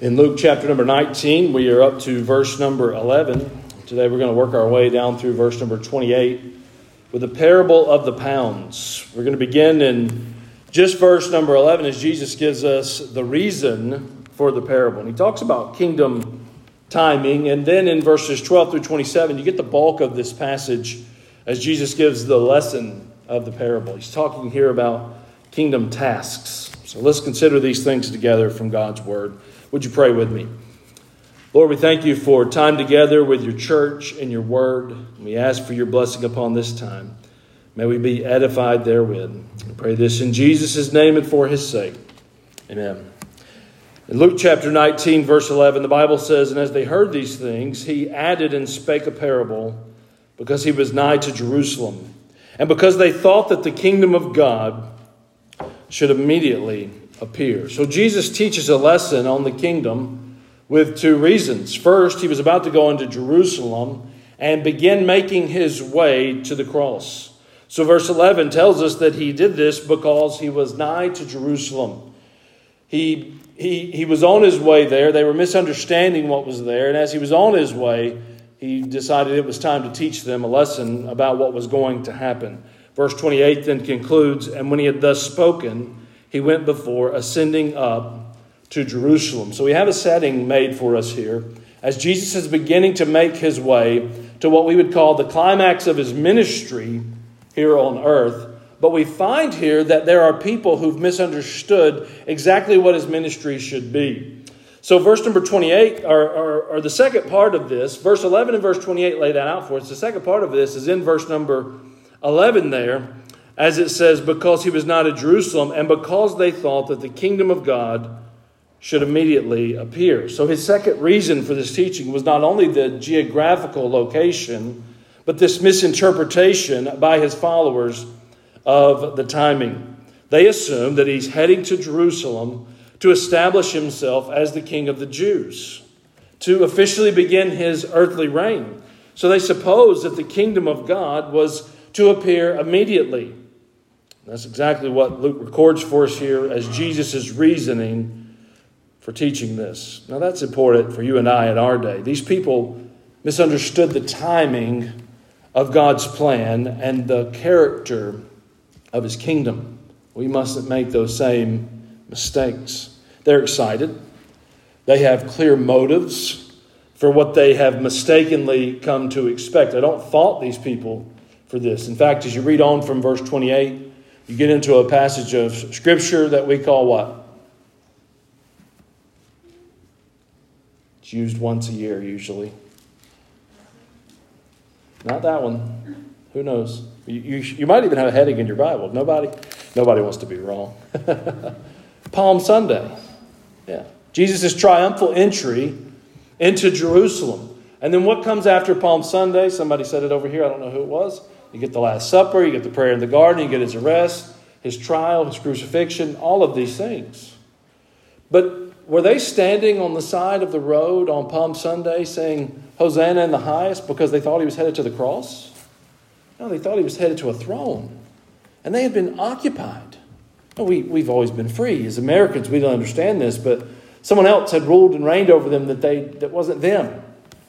In Luke chapter number 19, we are up to verse number 11. Today we're going to work our way down through verse number 28 with the parable of the pounds. We're going to begin in just verse number 11 as Jesus gives us the reason for the parable. And he talks about kingdom timing. And then in verses 12 through 27, you get the bulk of this passage as Jesus gives the lesson of the parable. He's talking here about kingdom tasks. So let's consider these things together from God's word. Would you pray with me? Lord, we thank you for time together with your church and your word. We ask for your blessing upon this time. May we be edified therewith. We pray this in Jesus' name and for his sake. Amen. In Luke chapter 19, verse 11, the Bible says, And as they heard these things, he added and spake a parable because he was nigh to Jerusalem, and because they thought that the kingdom of God should immediately appear. So Jesus teaches a lesson on the kingdom with two reasons. First, he was about to go into Jerusalem and begin making his way to the cross. So, verse 11 tells us that he did this because he was nigh to Jerusalem. He, he, he was on his way there. They were misunderstanding what was there. And as he was on his way, he decided it was time to teach them a lesson about what was going to happen. Verse 28 then concludes And when he had thus spoken, he went before, ascending up to Jerusalem. So we have a setting made for us here as Jesus is beginning to make his way to what we would call the climax of his ministry here on earth. But we find here that there are people who've misunderstood exactly what his ministry should be. So, verse number 28, or, or, or, the second part of this, verse 11 and verse 28 lay that out for us. The second part of this is in verse number 11 there as it says, because he was not at Jerusalem, and because they thought that the kingdom of God should immediately appear. So his second reason for this teaching was not only the geographical location, but this misinterpretation by his followers of the timing. They assume that he's heading to Jerusalem to establish himself as the king of the Jews, to officially begin his earthly reign. So they suppose that the kingdom of God was to appear immediately. That's exactly what Luke records for us here as Jesus' is reasoning for teaching this. Now, that's important for you and I in our day. These people misunderstood the timing of God's plan and the character of his kingdom. We mustn't make those same mistakes. They're excited, they have clear motives for what they have mistakenly come to expect. I don't fault these people for this. In fact, as you read on from verse 28, you get into a passage of Scripture that we call what? It's used once a year, usually. Not that one. Who knows? You, you, you might even have a heading in your Bible. Nobody, nobody wants to be wrong. Palm Sunday. Yeah. Jesus' triumphal entry into Jerusalem. And then what comes after Palm Sunday? Somebody said it over here. I don't know who it was. You get the Last Supper, you get the prayer in the garden, you get his arrest, his trial, his crucifixion, all of these things. But were they standing on the side of the road on Palm Sunday saying, Hosanna in the highest, because they thought he was headed to the cross? No, they thought he was headed to a throne. And they had been occupied. We, we've always been free. As Americans, we don't understand this, but someone else had ruled and reigned over them that, they, that wasn't them.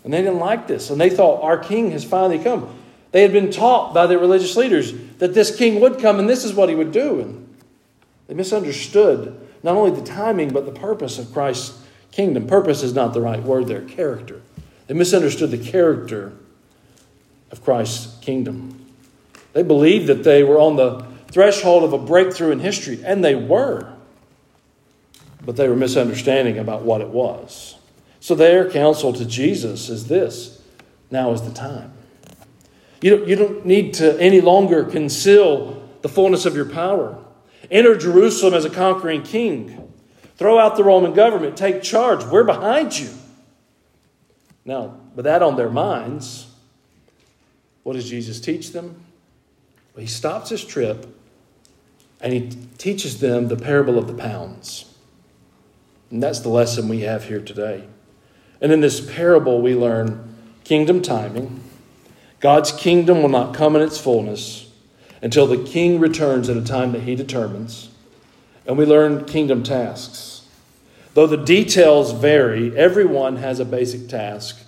And they didn't like this. And they thought, our king has finally come. They had been taught by their religious leaders that this king would come and this is what he would do. And they misunderstood not only the timing, but the purpose of Christ's kingdom. Purpose is not the right word there, character. They misunderstood the character of Christ's kingdom. They believed that they were on the threshold of a breakthrough in history, and they were. But they were misunderstanding about what it was. So their counsel to Jesus is this now is the time. You don't, you don't need to any longer conceal the fullness of your power. Enter Jerusalem as a conquering king. Throw out the Roman government. Take charge. We're behind you. Now, with that on their minds, what does Jesus teach them? Well, he stops his trip and he teaches them the parable of the pounds. And that's the lesson we have here today. And in this parable, we learn kingdom timing God's kingdom will not come in its fullness until the king returns at a time that he determines. And we learn kingdom tasks. Though the details vary, everyone has a basic task,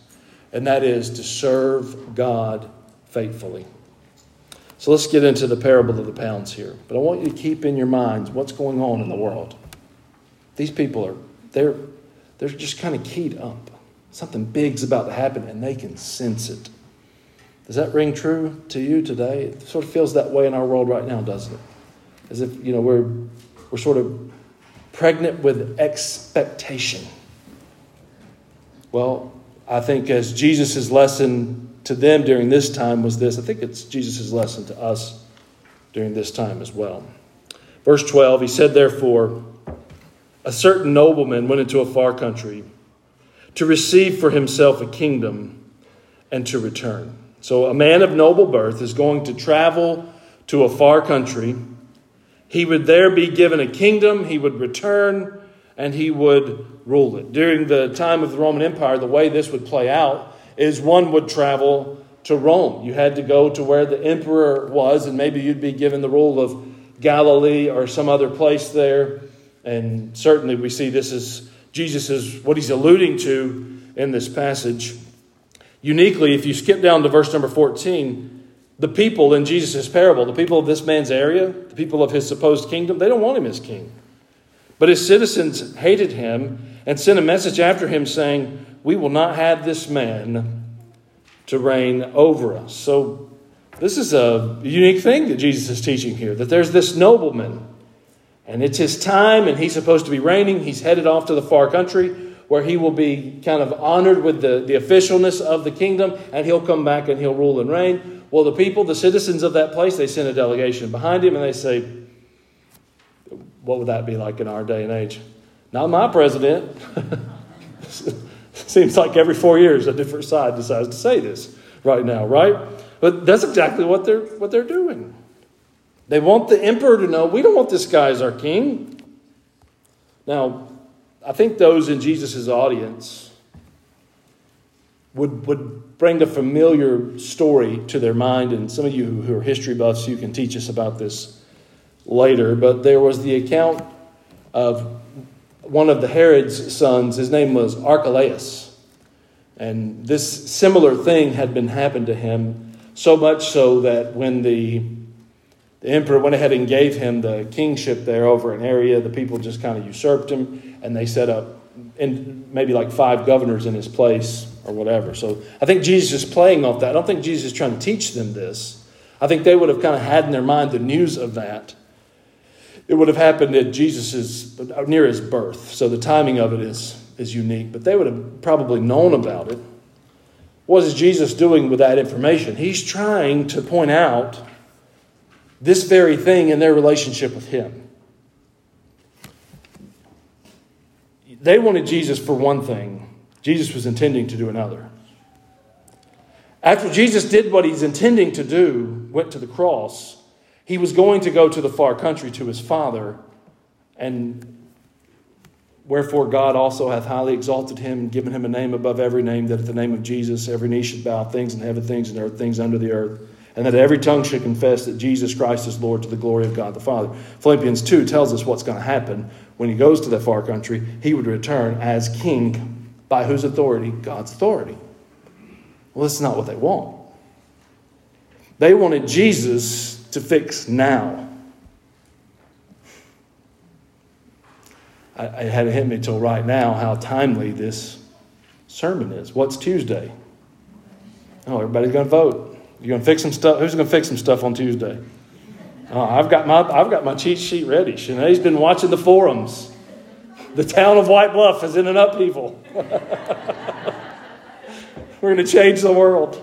and that is to serve God faithfully. So let's get into the parable of the pounds here. But I want you to keep in your minds what's going on in the world. These people are they're they're just kind of keyed up. Something big's about to happen and they can sense it. Does that ring true to you today? It sort of feels that way in our world right now, doesn't it? As if, you know, we're we're sort of pregnant with expectation. Well, I think as Jesus' lesson to them during this time was this, I think it's Jesus' lesson to us during this time as well. Verse 12, he said, Therefore, a certain nobleman went into a far country to receive for himself a kingdom and to return. So, a man of noble birth is going to travel to a far country. He would there be given a kingdom, he would return, and he would rule it. During the time of the Roman Empire, the way this would play out is one would travel to Rome. You had to go to where the emperor was, and maybe you'd be given the rule of Galilee or some other place there. And certainly we see this as Jesus is what he's alluding to in this passage. Uniquely, if you skip down to verse number 14, the people in Jesus' parable, the people of this man's area, the people of his supposed kingdom, they don't want him as king. But his citizens hated him and sent a message after him saying, We will not have this man to reign over us. So, this is a unique thing that Jesus is teaching here that there's this nobleman and it's his time, and he's supposed to be reigning. He's headed off to the far country where he will be kind of honored with the, the officialness of the kingdom, and he'll come back and he'll rule and reign. Well, the people, the citizens of that place, they send a delegation behind him and they say, What would that be like in our day and age? Not my president. Seems like every four years a different side decides to say this right now, right? But that's exactly what they're, what they're doing. They want the emperor to know we don't want this guy as our king. Now, I think those in Jesus' audience would, would bring a familiar story to their mind, and some of you who are history buffs, you can teach us about this later. But there was the account of one of the Herod's sons. His name was Archelaus. And this similar thing had been happened to him, so much so that when the the emperor went ahead and gave him the kingship there over an area. The people just kind of usurped him, and they set up in maybe like five governors in his place or whatever. So I think Jesus is playing off that. I don't think Jesus is trying to teach them this. I think they would have kind of had in their mind the news of that. It would have happened at Jesus's near his birth, so the timing of it is is unique. But they would have probably known about it. What is Jesus doing with that information? He's trying to point out this very thing in their relationship with Him. They wanted Jesus for one thing, Jesus was intending to do another. After Jesus did what he's intending to do, went to the cross, he was going to go to the far country to his Father, and Wherefore God also hath highly exalted him and given him a name above every name, that at the name of Jesus every knee should bow, things in heaven, things in earth, things under the earth, and that every tongue should confess that Jesus Christ is Lord to the glory of God the Father. Philippians 2 tells us what's going to happen when he goes to that far country. He would return as king. By whose authority? God's authority. Well, that's not what they want. They wanted Jesus to fix now. I, I hadn't hit me till right now how timely this sermon is. What's Tuesday? Oh, everybody's going to vote. You gonna fix some stuff? Who's gonna fix some stuff on Tuesday? Oh, I've got my I've got my cheat sheet ready. Shanae's been watching the forums. The town of White Bluff is in an upheaval. We're to change the world.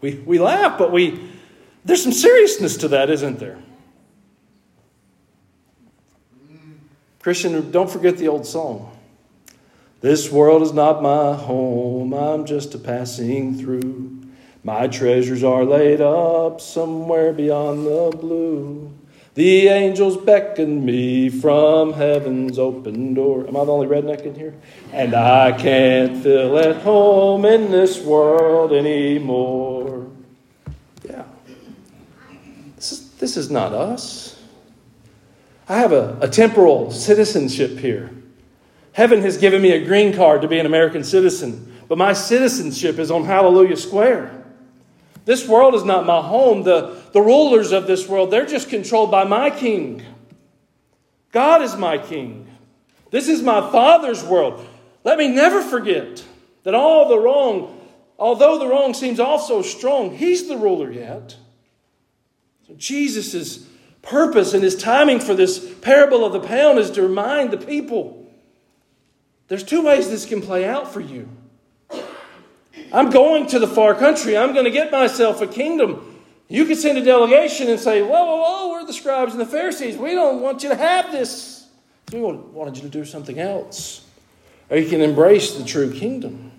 We, we laugh, but we there's some seriousness to that, isn't there? Christian, don't forget the old song. This world is not my home, I'm just a passing through. My treasures are laid up somewhere beyond the blue. The angels beckon me from heaven's open door. Am I the only redneck in here? And I can't feel at home in this world anymore. Yeah. This is, this is not us. I have a, a temporal citizenship here. Heaven has given me a green card to be an American citizen, but my citizenship is on Hallelujah Square. This world is not my home. The, the rulers of this world, they're just controlled by my king. God is my king. This is my Father's world. Let me never forget that all the wrong, although the wrong seems also strong, He's the ruler yet. So Jesus' purpose and His timing for this parable of the pound is to remind the people there's two ways this can play out for you. I'm going to the far country. I'm going to get myself a kingdom. You could send a delegation and say, Whoa, whoa, whoa, we're the scribes and the Pharisees. We don't want you to have this. We wanted you to do something else. Or you can embrace the true kingdom.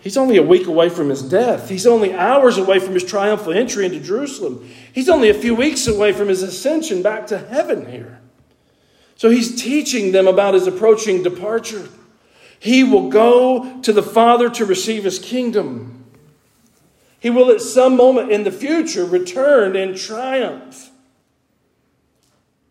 He's only a week away from his death. He's only hours away from his triumphal entry into Jerusalem. He's only a few weeks away from his ascension back to heaven here. So he's teaching them about his approaching departure. He will go to the Father to receive his kingdom. He will at some moment in the future return in triumph.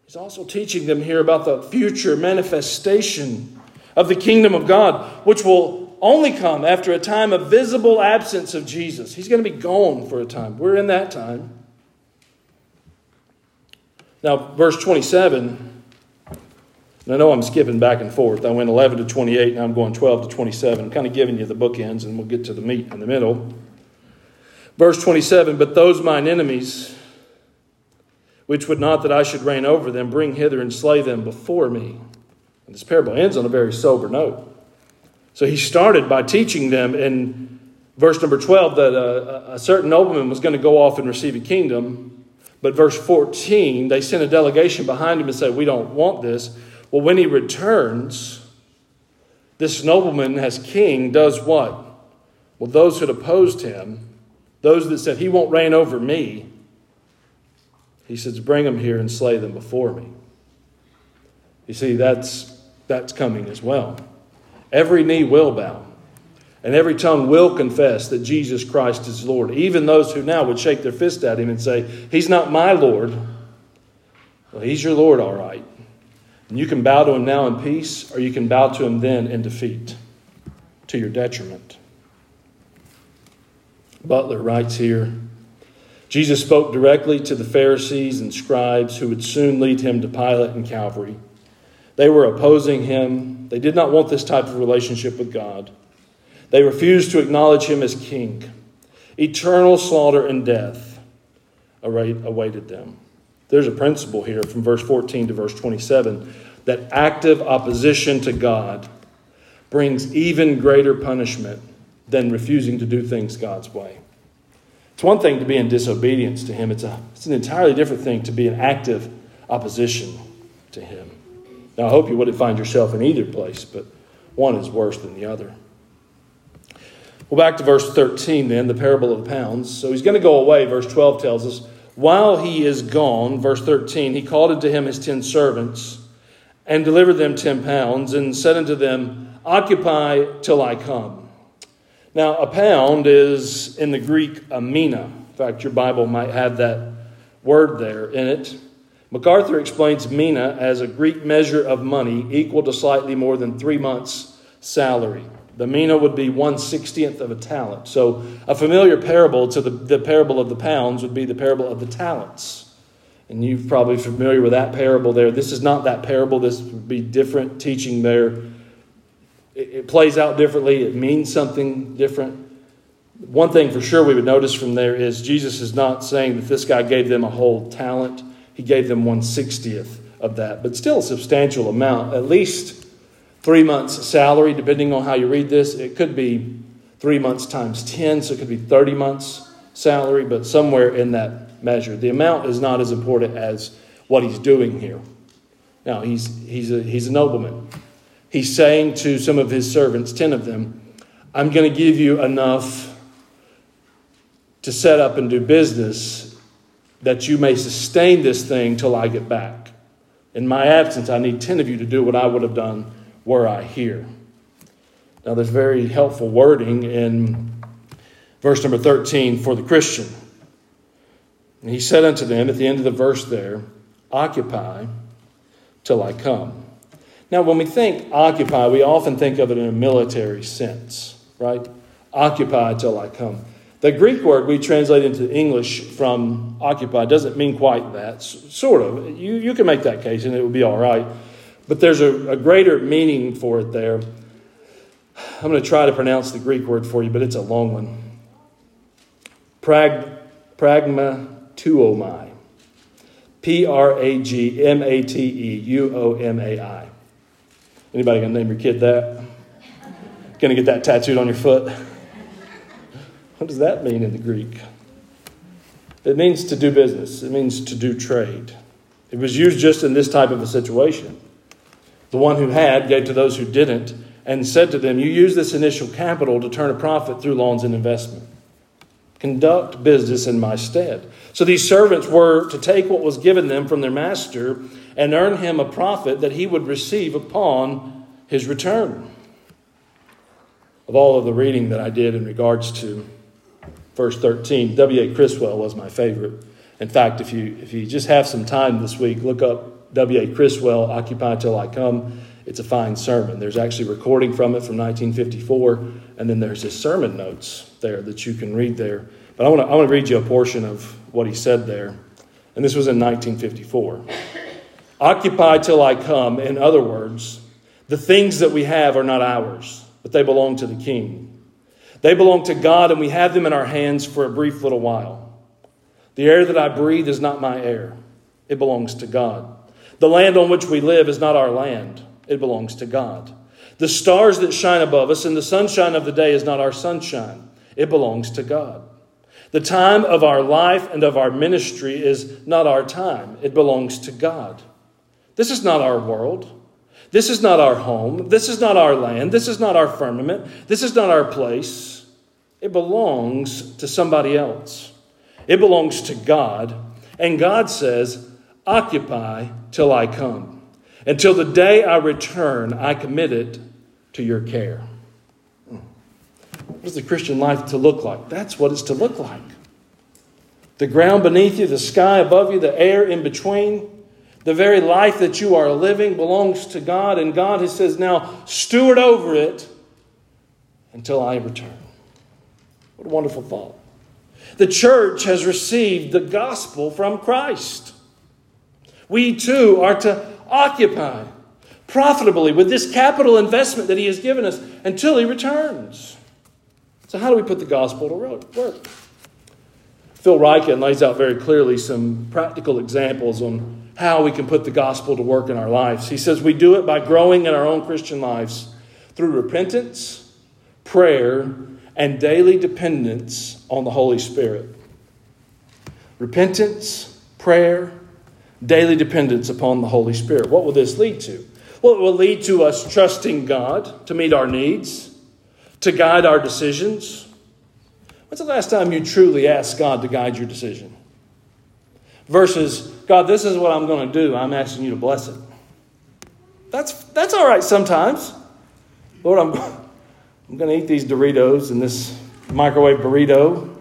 He's also teaching them here about the future manifestation of the kingdom of God, which will only come after a time of visible absence of Jesus. He's going to be gone for a time. We're in that time. Now, verse 27 and I know I'm skipping back and forth. I went 11 to 28, now I'm going 12 to 27. I'm kind of giving you the bookends, and we'll get to the meat in the middle. Verse 27 But those mine enemies, which would not that I should reign over them, bring hither and slay them before me. And this parable ends on a very sober note. So he started by teaching them in verse number 12 that a, a certain nobleman was going to go off and receive a kingdom. But verse 14, they sent a delegation behind him and said, We don't want this. Well, when he returns, this nobleman, as king, does what? Well, those that opposed him, those that said, He won't reign over me, he says, Bring them here and slay them before me. You see, that's, that's coming as well. Every knee will bow, and every tongue will confess that Jesus Christ is Lord. Even those who now would shake their fist at him and say, He's not my Lord. Well, He's your Lord, all right. And you can bow to him now in peace, or you can bow to him then in defeat, to your detriment. Butler writes here Jesus spoke directly to the Pharisees and scribes who would soon lead him to Pilate and Calvary. They were opposing him. They did not want this type of relationship with God. They refused to acknowledge him as king. Eternal slaughter and death awaited them. There's a principle here from verse 14 to verse 27 that active opposition to God brings even greater punishment than refusing to do things God's way. It's one thing to be in disobedience to Him, it's, a, it's an entirely different thing to be in active opposition to Him. Now, I hope you wouldn't find yourself in either place, but one is worse than the other. Well, back to verse 13 then, the parable of the pounds. So he's going to go away, verse 12 tells us. While he is gone, verse 13, he called unto him his ten servants and delivered them ten pounds and said unto them, Occupy till I come. Now, a pound is in the Greek a mina. In fact, your Bible might have that word there in it. MacArthur explains mina as a Greek measure of money equal to slightly more than three months' salary. The mina would be one sixtieth of a talent. So, a familiar parable to the, the parable of the pounds would be the parable of the talents. And you're probably familiar with that parable there. This is not that parable, this would be different teaching there. It, it plays out differently, it means something different. One thing for sure we would notice from there is Jesus is not saying that this guy gave them a whole talent, he gave them one sixtieth of that, but still a substantial amount, at least three months' salary, depending on how you read this. It could be three months times 10, so it could be 30 months' salary, but somewhere in that measure. The amount is not as important as what he's doing here. Now, he's, he's, a, he's a nobleman. He's saying to some of his servants, 10 of them, I'm going to give you enough to set up and do business that you may sustain this thing till I get back. In my absence, I need 10 of you to do what I would have done were I here. Now, there's very helpful wording in verse number 13 for the Christian. And he said unto them at the end of the verse there, Occupy till I come. Now, when we think occupy, we often think of it in a military sense, right? Occupy till I come. The Greek word we translate into English from occupy doesn't mean quite that, sort of. You, you can make that case and it would be all right. But there's a, a greater meaning for it there. I'm going to try to pronounce the Greek word for you, but it's a long one. Prag, pragmateuomai. P R A G M A T E U O M A I. Anybody gonna name your kid that? Gonna get that tattooed on your foot? What does that mean in the Greek? It means to do business, it means to do trade. It was used just in this type of a situation. The one who had gave to those who didn't and said to them, You use this initial capital to turn a profit through loans and investment. Conduct business in my stead. So these servants were to take what was given them from their master and earn him a profit that he would receive upon his return. Of all of the reading that I did in regards to verse 13. W.A. Criswell was my favorite. In fact, if you, if you just have some time this week, look up W.A. Criswell, Occupy Till I Come. It's a fine sermon. There's actually recording from it from 1954, and then there's his sermon notes there that you can read there. But I want to I want to read you a portion of what he said there. And this was in 1954. Occupy till I come. In other words, the things that we have are not ours, but they belong to the king. They belong to God, and we have them in our hands for a brief little while. The air that I breathe is not my air, it belongs to God. The land on which we live is not our land, it belongs to God. The stars that shine above us and the sunshine of the day is not our sunshine, it belongs to God. The time of our life and of our ministry is not our time, it belongs to God. This is not our world. This is not our home. This is not our land. This is not our firmament. This is not our place. It belongs to somebody else. It belongs to God. And God says, Occupy till I come. Until the day I return, I commit it to your care. What is the Christian life to look like? That's what it's to look like. The ground beneath you, the sky above you, the air in between, the very life that you are living belongs to God, and God has says, Now steward over it until I return. What a wonderful thought. The church has received the gospel from Christ. We too are to occupy profitably with this capital investment that He has given us until He returns. So, how do we put the gospel to work? Phil Ryken lays out very clearly some practical examples on how we can put the gospel to work in our lives. He says we do it by growing in our own Christian lives through repentance, prayer, and daily dependence on the Holy Spirit. Repentance, prayer, daily dependence upon the Holy Spirit. What will this lead to? Well, it will lead to us trusting God to meet our needs, to guide our decisions. When's the last time you truly asked God to guide your decision? versus, God, this is what I'm going to do. I'm asking you to bless it. That's, that's all right sometimes. Lord, I'm, I'm going to eat these Doritos and this microwave burrito.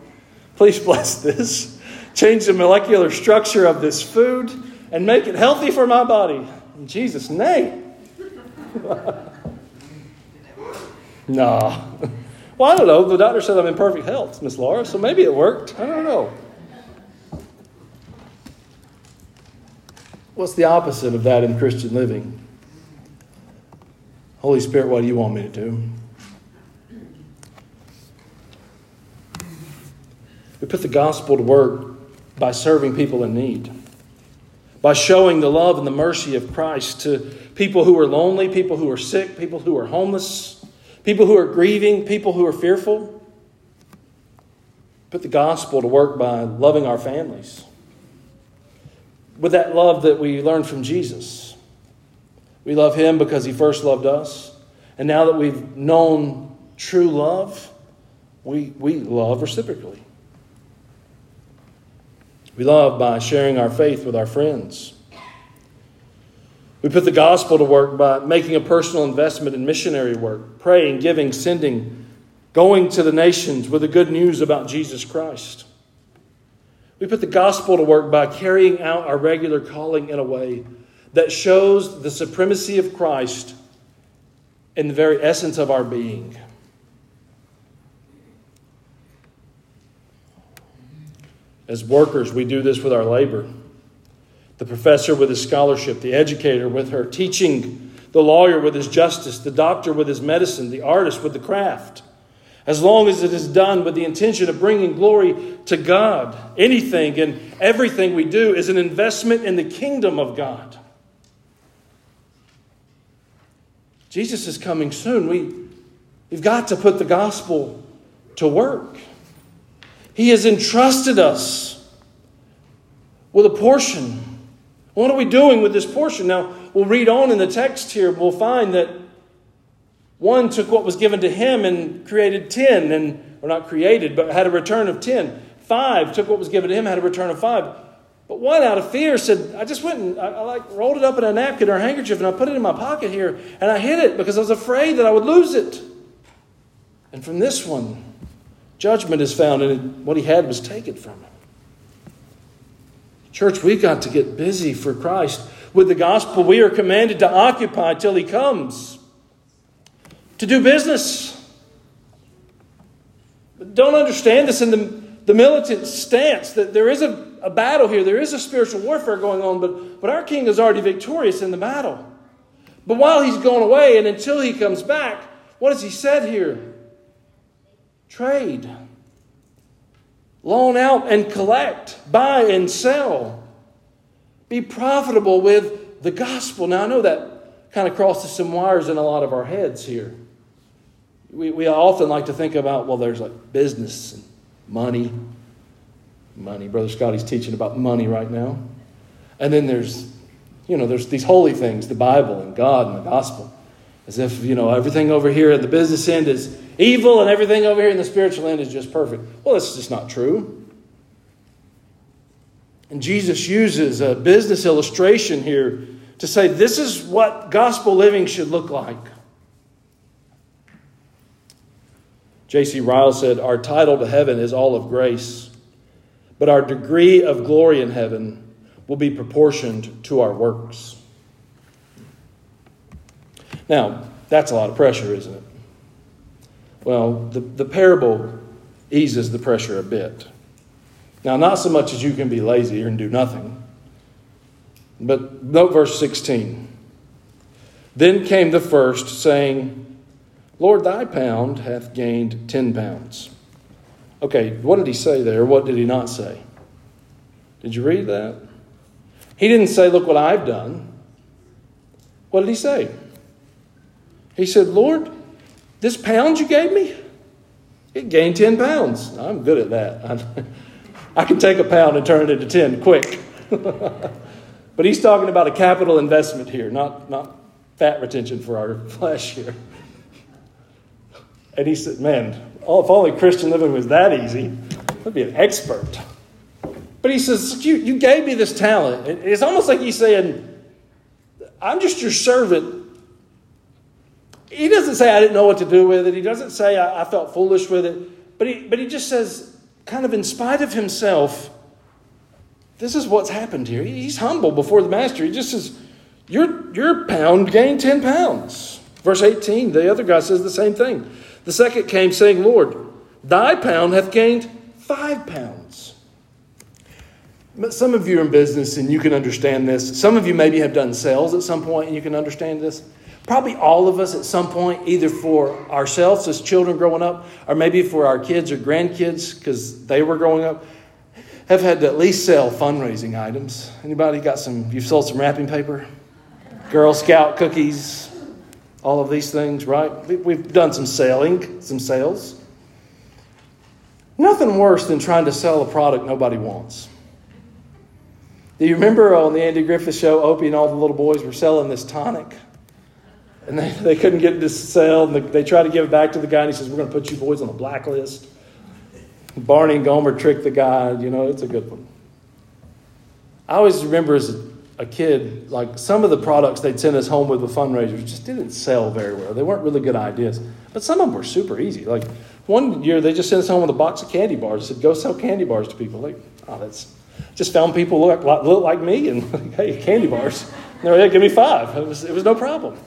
Please bless this. Change the molecular structure of this food and make it healthy for my body. In Jesus' name. no. Well, I don't know. The doctor said I'm in perfect health, Miss Laura, so maybe it worked. I don't know. What's the opposite of that in Christian living? Holy Spirit, what do you want me to do? We put the gospel to work by serving people in need, by showing the love and the mercy of Christ to people who are lonely, people who are sick, people who are homeless, people who are grieving, people who are fearful. Put the gospel to work by loving our families with that love that we learned from Jesus. We love him because he first loved us. And now that we've known true love, we, we love reciprocally. We love by sharing our faith with our friends. We put the gospel to work by making a personal investment in missionary work, praying, giving, sending, going to the nations with the good news about Jesus Christ. We put the gospel to work by carrying out our regular calling in a way that shows the supremacy of Christ in the very essence of our being. As workers, we do this with our labor. The professor with his scholarship, the educator with her teaching, the lawyer with his justice, the doctor with his medicine, the artist with the craft. As long as it is done with the intention of bringing glory to God, anything and everything we do is an investment in the kingdom of God. Jesus is coming soon. We, we've got to put the gospel to work. He has entrusted us with a portion. What are we doing with this portion? Now, we'll read on in the text here. We'll find that one took what was given to him and created ten, and or not created, but had a return of ten. Five took what was given to him, had a return of five. But one, out of fear, said, I just went and I, I, like rolled it up in a napkin or a handkerchief and I put it in my pocket here and I hid it because I was afraid that I would lose it. And from this one, Judgment is found, and what he had was taken from him. Church, we've got to get busy for Christ. With the gospel, we are commanded to occupy till he comes, to do business. Don't understand this in the, the militant stance that there is a, a battle here, there is a spiritual warfare going on, but, but our king is already victorious in the battle. But while he's gone away and until he comes back, what has he said here? Trade. Loan out and collect. Buy and sell. Be profitable with the gospel. Now, I know that kind of crosses some wires in a lot of our heads here. We, we often like to think about, well, there's like business and money. Money. Brother Scotty's teaching about money right now. And then there's, you know, there's these holy things, the Bible and God and the gospel. As if, you know, everything over here at the business end is evil and everything over here in the spiritual end is just perfect. Well, that's just not true. And Jesus uses a business illustration here to say this is what gospel living should look like. J.C. Ryle said, Our title to heaven is all of grace, but our degree of glory in heaven will be proportioned to our works. Now, that's a lot of pressure, isn't it? Well, the, the parable eases the pressure a bit. Now, not so much as you can be lazy and do nothing. But note verse 16. Then came the first, saying, Lord, thy pound hath gained ten pounds. Okay, what did he say there? What did he not say? Did you read that? He didn't say, Look what I've done. What did he say? He said, Lord, this pound you gave me, it gained 10 pounds. I'm good at that. I can take a pound and turn it into 10 quick. but he's talking about a capital investment here, not, not fat retention for our flesh here. And he said, Man, oh, if only Christian living was that easy, I'd be an expert. But he says, You, you gave me this talent. It's almost like he's saying, I'm just your servant he doesn't say I didn't know what to do with it. He doesn't say I, I felt foolish with it. But he, but he just says, kind of in spite of himself, this is what's happened here. He's humble before the master. He just says, Your, your pound gained 10 pounds. Verse 18, the other guy says the same thing. The second came saying, Lord, thy pound hath gained five pounds. But some of you are in business and you can understand this. Some of you maybe have done sales at some point and you can understand this. Probably all of us at some point, either for ourselves as children growing up, or maybe for our kids or grandkids because they were growing up, have had to at least sell fundraising items. Anybody got some? You've sold some wrapping paper, Girl Scout cookies, all of these things, right? We've done some selling, some sales. Nothing worse than trying to sell a product nobody wants. Do you remember on the Andy Griffith show, Opie and all the little boys were selling this tonic? And they, they couldn't get it to sell. And they tried to give it back to the guy, and he says, We're going to put you boys on the blacklist. Barney and Gomer tricked the guy. You know, it's a good one. I always remember as a, kid, like some of the products they'd send us home with the fundraisers just didn't sell very well. They weren't really good ideas, but some of them were super easy. Like one year, they just sent us home with a box of candy bars. They said, "Go sell candy bars to people." Like, Oh, that's just found people look, look like me and hey, candy bars. No, yeah, give me five. It was, it was no problem.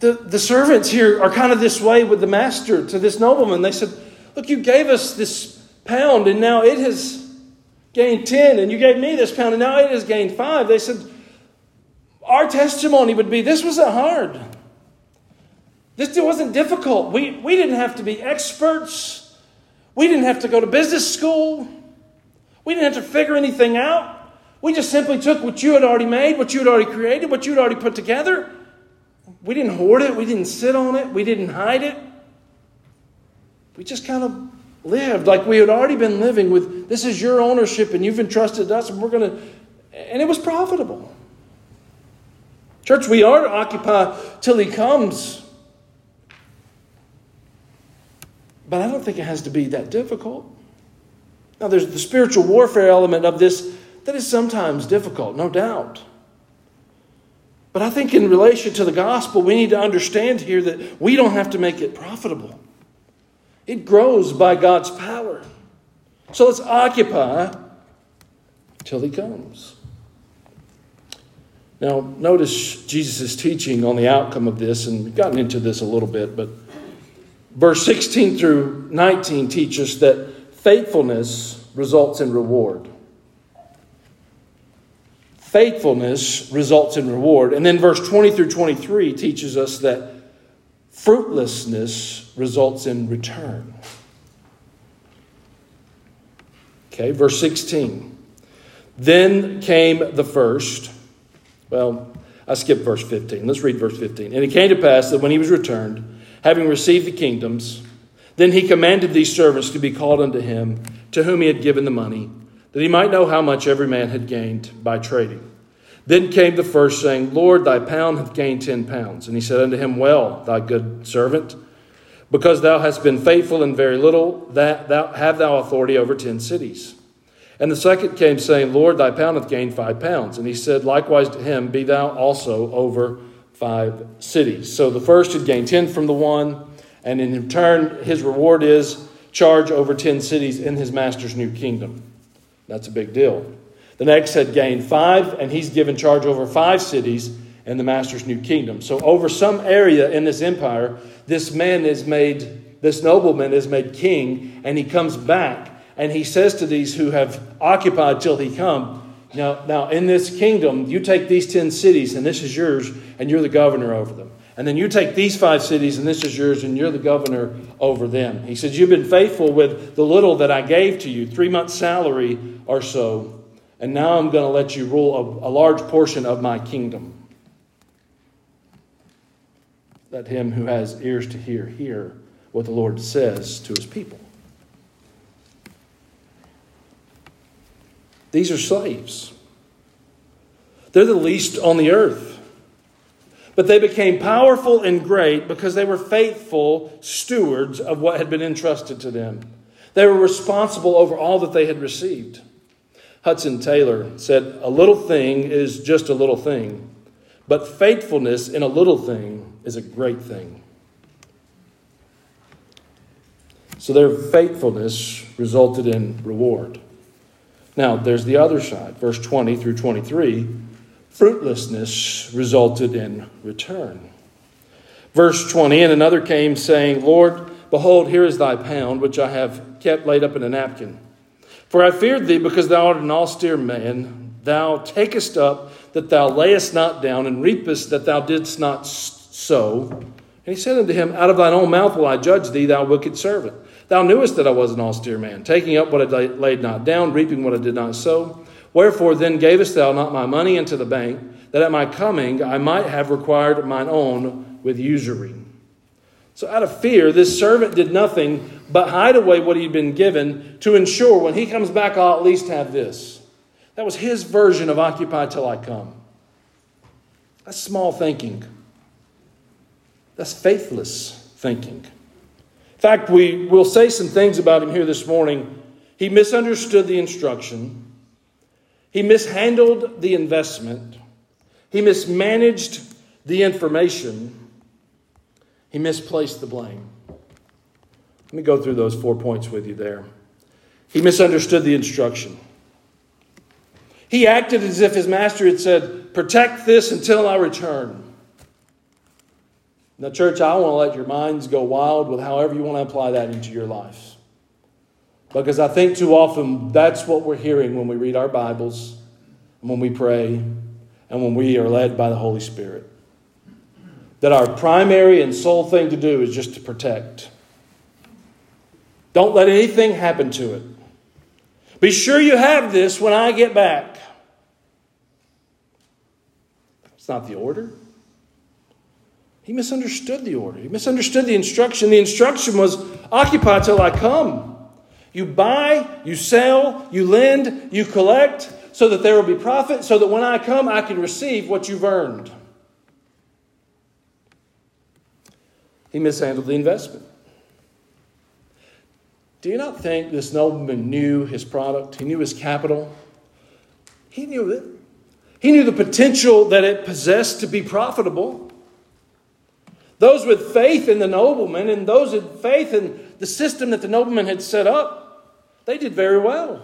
The, the servants here are kind of this way with the master to this nobleman. They said, Look, you gave us this pound and now it has gained 10, and you gave me this pound and now it has gained 5. They said, Our testimony would be this wasn't hard. This wasn't difficult. We, we didn't have to be experts. We didn't have to go to business school. We didn't have to figure anything out. We just simply took what you had already made, what you had already created, what you had already put together. We didn't hoard it. We didn't sit on it. We didn't hide it. We just kind of lived like we had already been living with this is your ownership and you've entrusted us and we're going to. And it was profitable. Church, we are to occupy till he comes. But I don't think it has to be that difficult. Now, there's the spiritual warfare element of this that is sometimes difficult, no doubt. But I think in relation to the gospel, we need to understand here that we don't have to make it profitable. It grows by God's power. So let's occupy till he comes. Now, notice Jesus' teaching on the outcome of this, and we've gotten into this a little bit, but verse 16 through 19 teach us that faithfulness results in reward. Faithfulness results in reward. And then verse 20 through 23 teaches us that fruitlessness results in return. Okay, verse 16. Then came the first. Well, I skipped verse 15. Let's read verse 15. And it came to pass that when he was returned, having received the kingdoms, then he commanded these servants to be called unto him, to whom he had given the money, that he might know how much every man had gained by trading. Then came the first, saying, Lord, thy pound hath gained ten pounds. And he said unto him, Well, thy good servant, because thou hast been faithful in very little, that thou have thou authority over ten cities. And the second came, saying, Lord, thy pound hath gained five pounds. And he said likewise to him, Be thou also over five cities. So the first had gained ten from the one, and in return, his reward is charge over ten cities in his master's new kingdom. That's a big deal. The next had gained five, and he's given charge over five cities in the master's new kingdom. So, over some area in this empire, this man is made, this nobleman is made king, and he comes back and he says to these who have occupied till he come, now, now in this kingdom, you take these 10 cities, and this is yours, and you're the governor over them. And then you take these five cities, and this is yours, and you're the governor over them. He says, You've been faithful with the little that I gave to you, three months' salary or so, and now I'm going to let you rule a, a large portion of my kingdom. Let him who has ears to hear hear what the Lord says to his people. These are slaves. They're the least on the earth. But they became powerful and great because they were faithful stewards of what had been entrusted to them. They were responsible over all that they had received. Hudson Taylor said, A little thing is just a little thing, but faithfulness in a little thing is a great thing. So their faithfulness resulted in reward. Now, there's the other side. Verse 20 through 23 fruitlessness resulted in return. Verse 20 And another came, saying, Lord, behold, here is thy pound, which I have kept laid up in a napkin. For I feared thee, because thou art an austere man. Thou takest up that thou layest not down, and reapest that thou didst not sow. And he said unto him, Out of thine own mouth will I judge thee, thou wicked servant. Thou knewest that I was an austere man, taking up what I laid not down, reaping what I did not sow. Wherefore then gavest thou not my money into the bank, that at my coming I might have required mine own with usury? So, out of fear, this servant did nothing but hide away what he'd been given to ensure when he comes back, I'll at least have this. That was his version of occupy till I come. That's small thinking. That's faithless thinking. In fact, we will say some things about him here this morning. He misunderstood the instruction, he mishandled the investment, he mismanaged the information, he misplaced the blame. Let me go through those four points with you there. He misunderstood the instruction. He acted as if his master had said, Protect this until I return. Now, church, I want to let your minds go wild with however you want to apply that into your lives. Because I think too often that's what we're hearing when we read our Bibles, when we pray, and when we are led by the Holy Spirit. That our primary and sole thing to do is just to protect. Don't let anything happen to it. Be sure you have this when I get back. It's not the order. He misunderstood the order. He misunderstood the instruction. The instruction was occupy till I come. You buy, you sell, you lend, you collect, so that there will be profit, so that when I come, I can receive what you've earned. He mishandled the investment. Do you not think this nobleman knew his product? He knew his capital. He knew it. He knew the potential that it possessed to be profitable. Those with faith in the nobleman and those with faith in the system that the nobleman had set up, they did very well.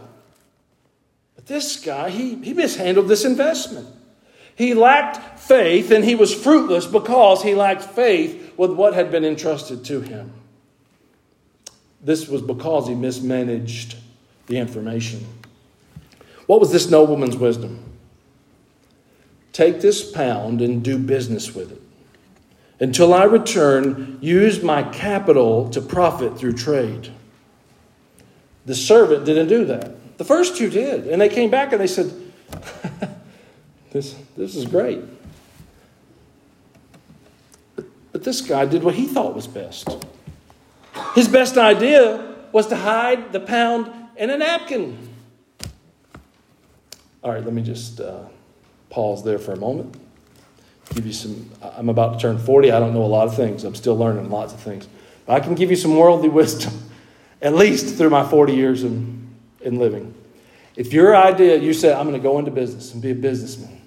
But this guy, he, he mishandled this investment. He lacked faith and he was fruitless because he lacked faith with what had been entrusted to him. This was because he mismanaged the information. What was this nobleman's wisdom? Take this pound and do business with it. Until I return, use my capital to profit through trade. The servant didn't do that. The first two did. And they came back and they said, this, this is great. But, but this guy did what he thought was best. His best idea was to hide the pound in a napkin. All right, let me just uh, pause there for a moment. Give you some. I'm about to turn 40. I don't know a lot of things. I'm still learning lots of things. But I can give you some worldly wisdom, at least through my 40 years in, in living. If your idea, you said, I'm going to go into business and be a businessman,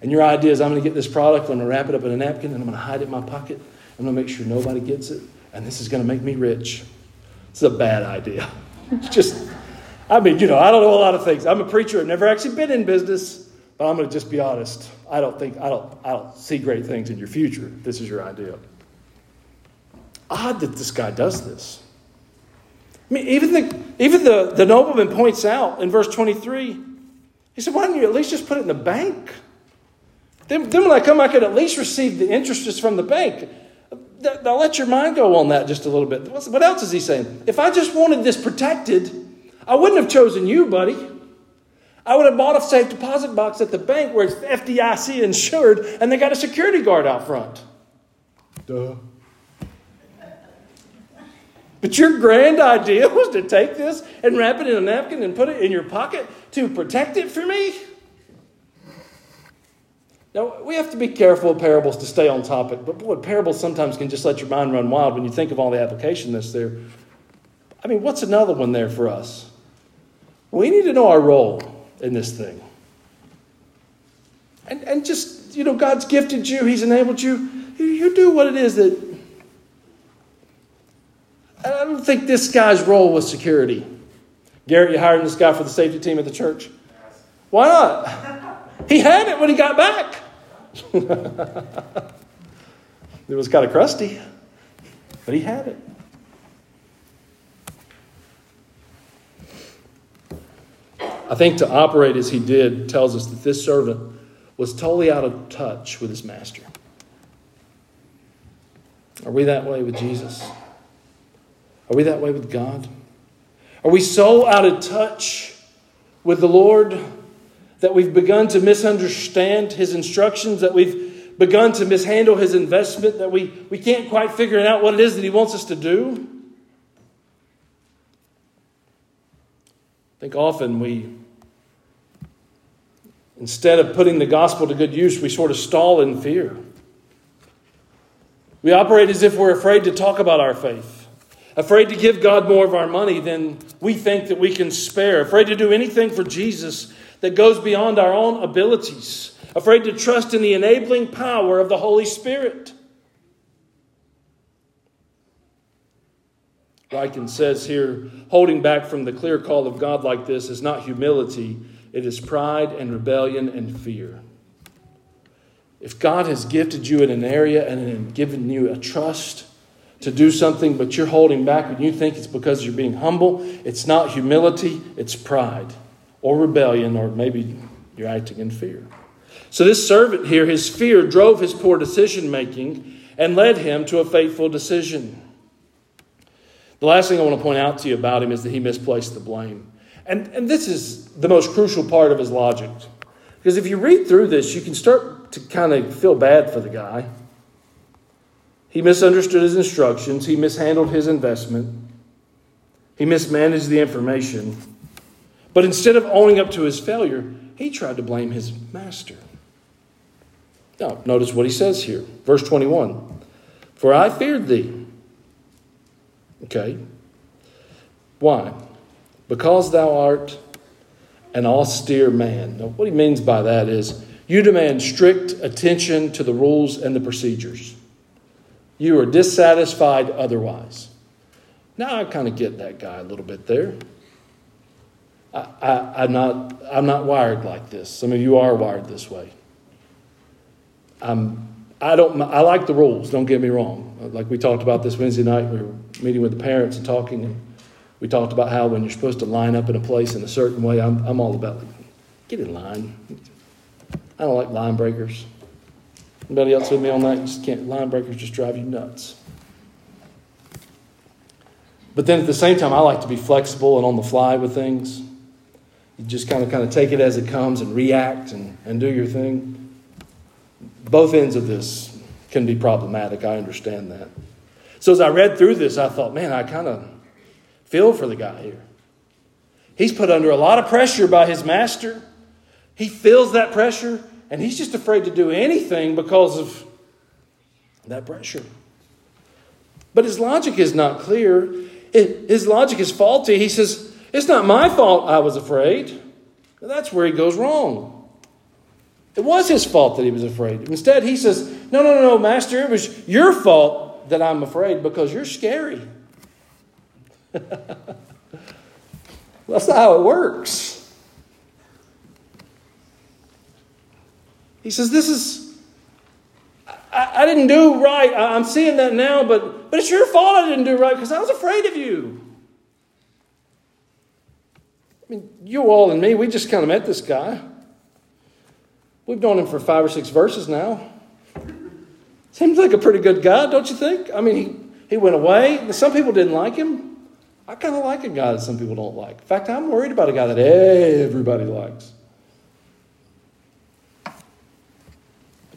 and your idea is, I'm going to get this product, I'm going to wrap it up in a napkin, and I'm going to hide it in my pocket, I'm going to make sure nobody gets it, and this is going to make me rich. It's a bad idea. It's just, I mean, you know, I don't know a lot of things. I'm a preacher. I've never actually been in business, but I'm going to just be honest. I don't think, I don't, I don't see great things in your future. This is your idea. Odd that this guy does this. I mean, even the, even the, the nobleman points out in verse 23, he said, Why don't you at least just put it in the bank? Then, then when I come, I could at least receive the interest just from the bank. Now let your mind go on that just a little bit. What else is he saying? If I just wanted this protected, I wouldn't have chosen you, buddy. I would have bought a safe deposit box at the bank where it's FDIC insured and they got a security guard out front. Duh. But your grand idea was to take this and wrap it in a napkin and put it in your pocket to protect it for me? Now, we have to be careful of parables to stay on topic, but boy, parables sometimes can just let your mind run wild when you think of all the application that's there. I mean, what's another one there for us? We need to know our role in this thing. And, and just, you know, God's gifted you, He's enabled you. You do what it is that. I don't think this guy's role was security. Garrett, you hiring this guy for the safety team at the church? Why not? He had it when he got back. it was kind of crusty, but he had it. I think to operate as he did tells us that this servant was totally out of touch with his master. Are we that way with Jesus? Are we that way with God? Are we so out of touch with the Lord that we've begun to misunderstand his instructions, that we've begun to mishandle his investment, that we, we can't quite figure out what it is that he wants us to do. I think often we, instead of putting the gospel to good use, we sort of stall in fear. We operate as if we're afraid to talk about our faith, afraid to give God more of our money than we think that we can spare, afraid to do anything for Jesus that goes beyond our own abilities, afraid to trust in the enabling power of the Holy Spirit. Ryken says here holding back from the clear call of God like this is not humility, it is pride and rebellion and fear. If God has gifted you in an area and given you a trust to do something, but you're holding back and you think it's because you're being humble, it's not humility, it's pride or rebellion, or maybe you're acting in fear. So, this servant here, his fear drove his poor decision making and led him to a fateful decision. The last thing I want to point out to you about him is that he misplaced the blame. And, and this is the most crucial part of his logic. Because if you read through this, you can start to kind of feel bad for the guy. He misunderstood his instructions, he mishandled his investment, he mismanaged the information. But instead of owning up to his failure, he tried to blame his master. Now, notice what he says here. Verse 21 For I feared thee. Okay. Why? Because thou art an austere man. Now, what he means by that is you demand strict attention to the rules and the procedures. You are dissatisfied otherwise. Now, I kind of get that guy a little bit there. I, I, I'm, not, I'm not wired like this. Some of you are wired this way. I'm, I don't. I like the rules. Don't get me wrong. Like we talked about this Wednesday night, we were meeting with the parents and talking, and we talked about how when you're supposed to line up in a place in a certain way, I'm, I'm all about like, get in line. I don't like line breakers. Anybody else with me on that? You just can't. Line breakers just drive you nuts. But then at the same time, I like to be flexible and on the fly with things. You just kind of kind of take it as it comes and react and, and do your thing both ends of this can be problematic. I understand that. So as I read through this, I thought, man, I kind of feel for the guy here. He's put under a lot of pressure by his master. He feels that pressure, and he's just afraid to do anything because of that pressure. But his logic is not clear. His logic is faulty. He says, It's not my fault I was afraid. That's where he goes wrong. It was his fault that he was afraid. Instead, he says, No, no, no, no, Master, it was your fault that I'm afraid because you're scary. That's not how it works. He says, This is, I, I didn't do right. I, I'm seeing that now, but, but it's your fault I didn't do right because I was afraid of you. I mean, you all and me, we just kind of met this guy. We've known him for five or six verses now. Seems like a pretty good guy, don't you think? I mean, he, he went away. Some people didn't like him. I kind of like a guy that some people don't like. In fact, I'm worried about a guy that everybody likes.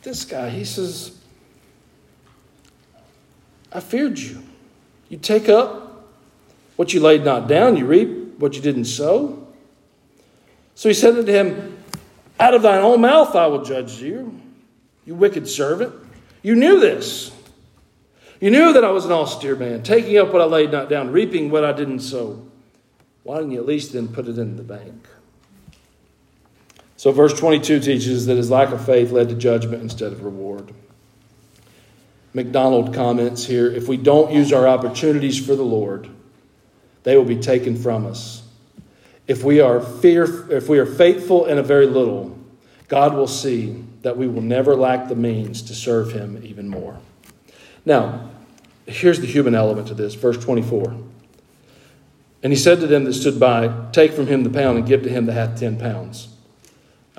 This guy, he says, I feared you. You take up what you laid not down, you reap what you didn't sow. So he said unto him, out of thine own mouth I will judge you, you wicked servant. You knew this. You knew that I was an austere man, taking up what I laid not down, reaping what I didn't sow. Why didn't you at least then put it in the bank? So, verse 22 teaches that his lack of faith led to judgment instead of reward. McDonald comments here if we don't use our opportunities for the Lord, they will be taken from us. If we are fear, if we are faithful in a very little, God will see that we will never lack the means to serve him even more. Now, here's the human element to this, verse 24. And he said to them that stood by, Take from him the pound and give to him that hath ten pounds.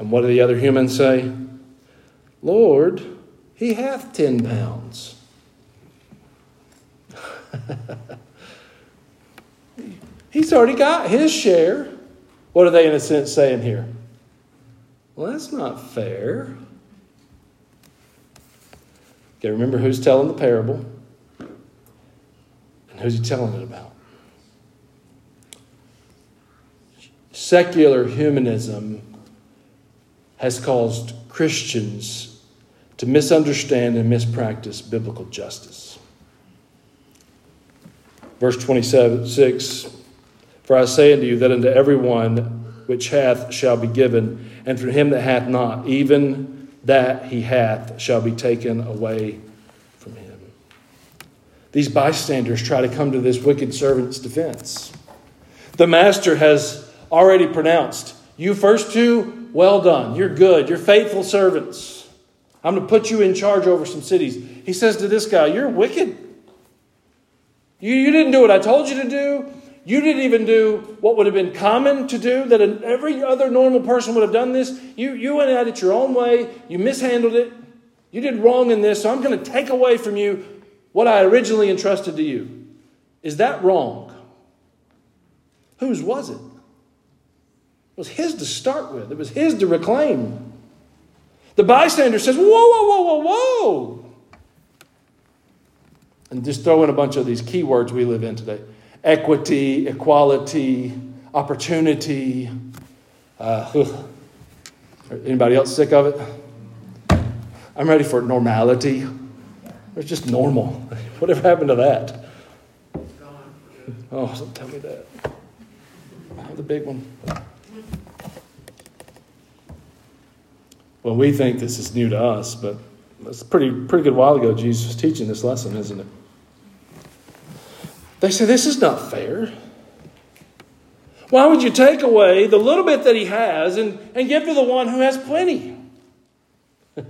And what do the other humans say? Lord, he hath ten pounds. He's already got his share. What are they, in a sense, saying here? Well, that's not fair. Okay, remember who's telling the parable and who's he telling it about. Secular humanism has caused Christians to misunderstand and mispractice biblical justice. Verse 26 for I say unto you that unto every one which hath shall be given, and from him that hath not, even that he hath shall be taken away from him. these bystanders try to come to this wicked servant's defense. The master has already pronounced, You first two, well done. You're good. You're faithful servants. I'm going to put you in charge over some cities. He says to this guy, You're wicked. You, you didn't do what I told you to do. You didn't even do what would have been common to do, that every other normal person would have done this. You, you went at it your own way. You mishandled it. You did wrong in this, so I'm going to take away from you what I originally entrusted to you. Is that wrong? Whose was it? It was his to start with, it was his to reclaim. The bystander says, Whoa, whoa, whoa, whoa, whoa. And just throw in a bunch of these keywords we live in today equity, equality, opportunity. Uh, anybody else sick of it? I'm ready for normality. It's just normal. Whatever happened to that? Oh, don't tell me that. I Have the big one. Well, we think this is new to us, but it's a pretty, pretty good while ago Jesus was teaching this lesson, isn't it? They say, This is not fair. Why would you take away the little bit that he has and, and give to the one who has plenty?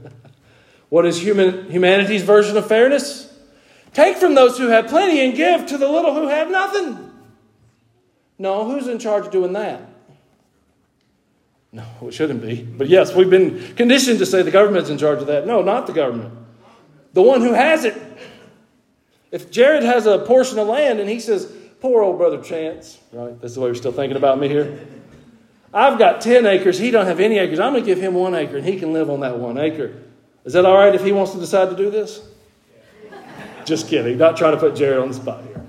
what is human, humanity's version of fairness? Take from those who have plenty and give to the little who have nothing. No, who's in charge of doing that? No, it shouldn't be. But yes, we've been conditioned to say the government's in charge of that. No, not the government. The one who has it. If Jared has a portion of land and he says, poor old brother Chance, right? That's the way we're still thinking about me here. I've got 10 acres. He don't have any acres. I'm going to give him one acre and he can live on that one acre. Is that all right if he wants to decide to do this? Just kidding. Not trying to put Jared on the spot here.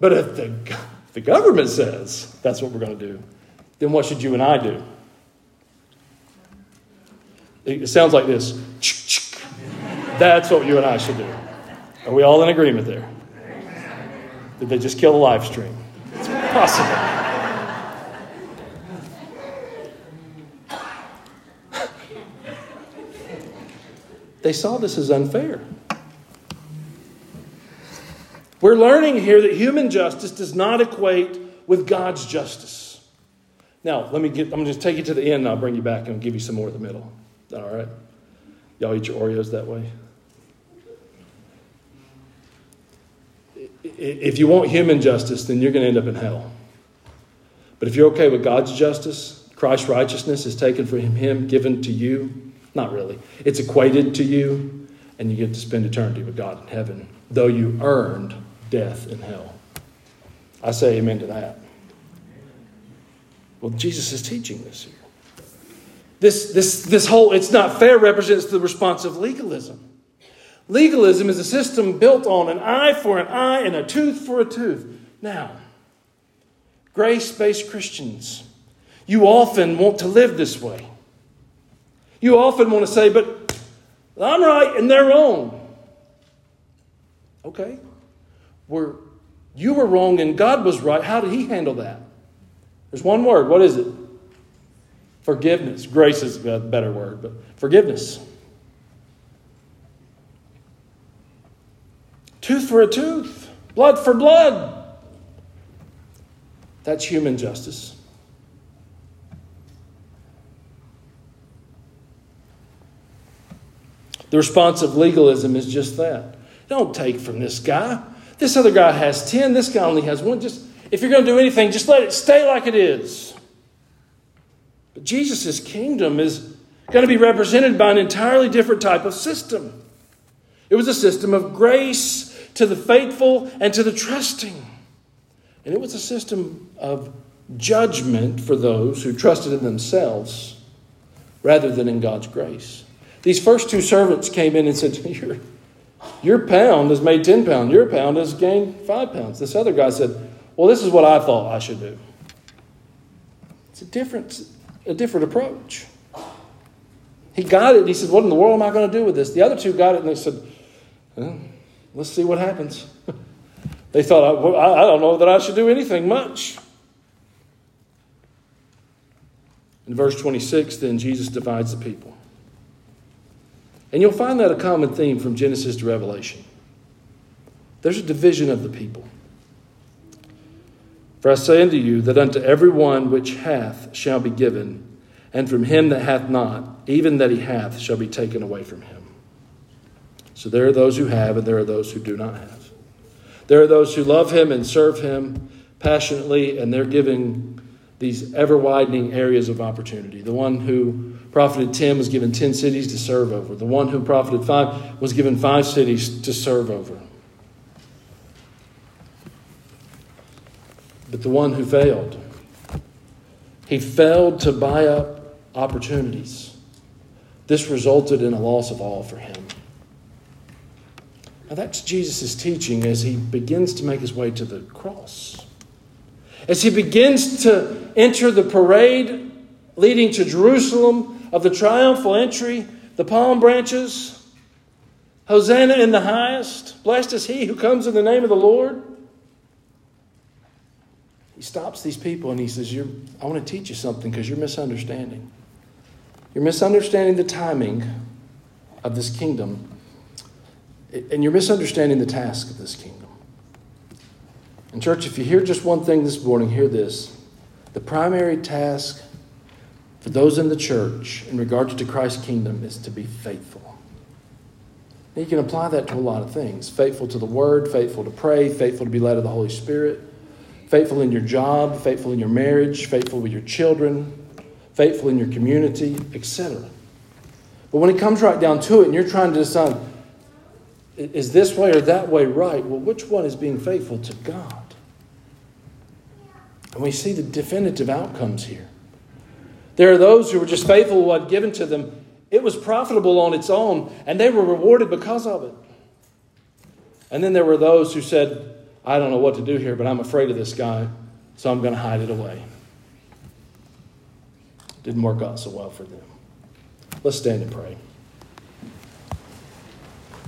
But if the, if the government says that's what we're going to do, then what should you and I do? It sounds like this. That's what you and I should do. Are we all in agreement there? Did they just kill the live stream? It's possible. they saw this as unfair. We're learning here that human justice does not equate with God's justice. Now, let me get, I'm going to just take you to the end and I'll bring you back and give you some more in the middle. All right? Y'all eat your Oreos that way? If you want human justice, then you're going to end up in hell. But if you're okay with God's justice, Christ's righteousness is taken from Him, given to you. Not really. It's equated to you, and you get to spend eternity with God in heaven, though you earned death in hell. I say amen to that. Well, Jesus is teaching this here. This, this, this whole it's not fair represents the response of legalism. Legalism is a system built on an eye for an eye and a tooth for a tooth. Now, grace based Christians, you often want to live this way. You often want to say, but I'm right and they're wrong. Okay. We're, you were wrong and God was right. How did He handle that? There's one word. What is it? Forgiveness. Grace is a better word, but forgiveness. Tooth for a tooth, blood for blood. That's human justice. The response of legalism is just that. Don't take from this guy. This other guy has 10, this guy only has one. Just if you're going to do anything, just let it stay like it is. But Jesus' kingdom is going to be represented by an entirely different type of system. It was a system of grace to the faithful and to the trusting. And it was a system of judgment for those who trusted in themselves rather than in God's grace. These first two servants came in and said, Your, your pound has made 10 pounds, your pound has gained 5 pounds. This other guy said, Well, this is what I thought I should do. It's a different, a different approach. He got it. He said, What in the world am I going to do with this? The other two got it and they said, well, Let's see what happens. they thought, I, I don't know that I should do anything much. In verse 26, then Jesus divides the people. And you'll find that a common theme from Genesis to Revelation. There's a division of the people. For I say unto you that unto every one which hath shall be given, and from him that hath not, even that he hath, shall be taken away from him. So there are those who have, and there are those who do not have. There are those who love him and serve him passionately, and they're giving these ever widening areas of opportunity. The one who profited 10 was given 10 cities to serve over, the one who profited 5 was given 5 cities to serve over. But the one who failed, he failed to buy up opportunities. This resulted in a loss of all for him. Now, that's Jesus' teaching as he begins to make his way to the cross. As he begins to enter the parade leading to Jerusalem of the triumphal entry, the palm branches, Hosanna in the highest, blessed is he who comes in the name of the Lord. He stops these people and he says, I want to teach you something because you're misunderstanding. You're misunderstanding the timing of this kingdom, and you're misunderstanding the task of this kingdom. And, church, if you hear just one thing this morning, hear this. The primary task for those in the church in regards to Christ's kingdom is to be faithful. Now, you can apply that to a lot of things faithful to the word, faithful to pray, faithful to be led of the Holy Spirit, faithful in your job, faithful in your marriage, faithful with your children, faithful in your community, etc. But when it comes right down to it and you're trying to decide, is this way or that way right? Well, which one is being faithful to God? And we see the definitive outcomes here. There are those who were just faithful to what given to them. It was profitable on its own, and they were rewarded because of it. And then there were those who said, I don't know what to do here, but I'm afraid of this guy, so I'm going to hide it away. Didn't work out so well for them. Let's stand and pray.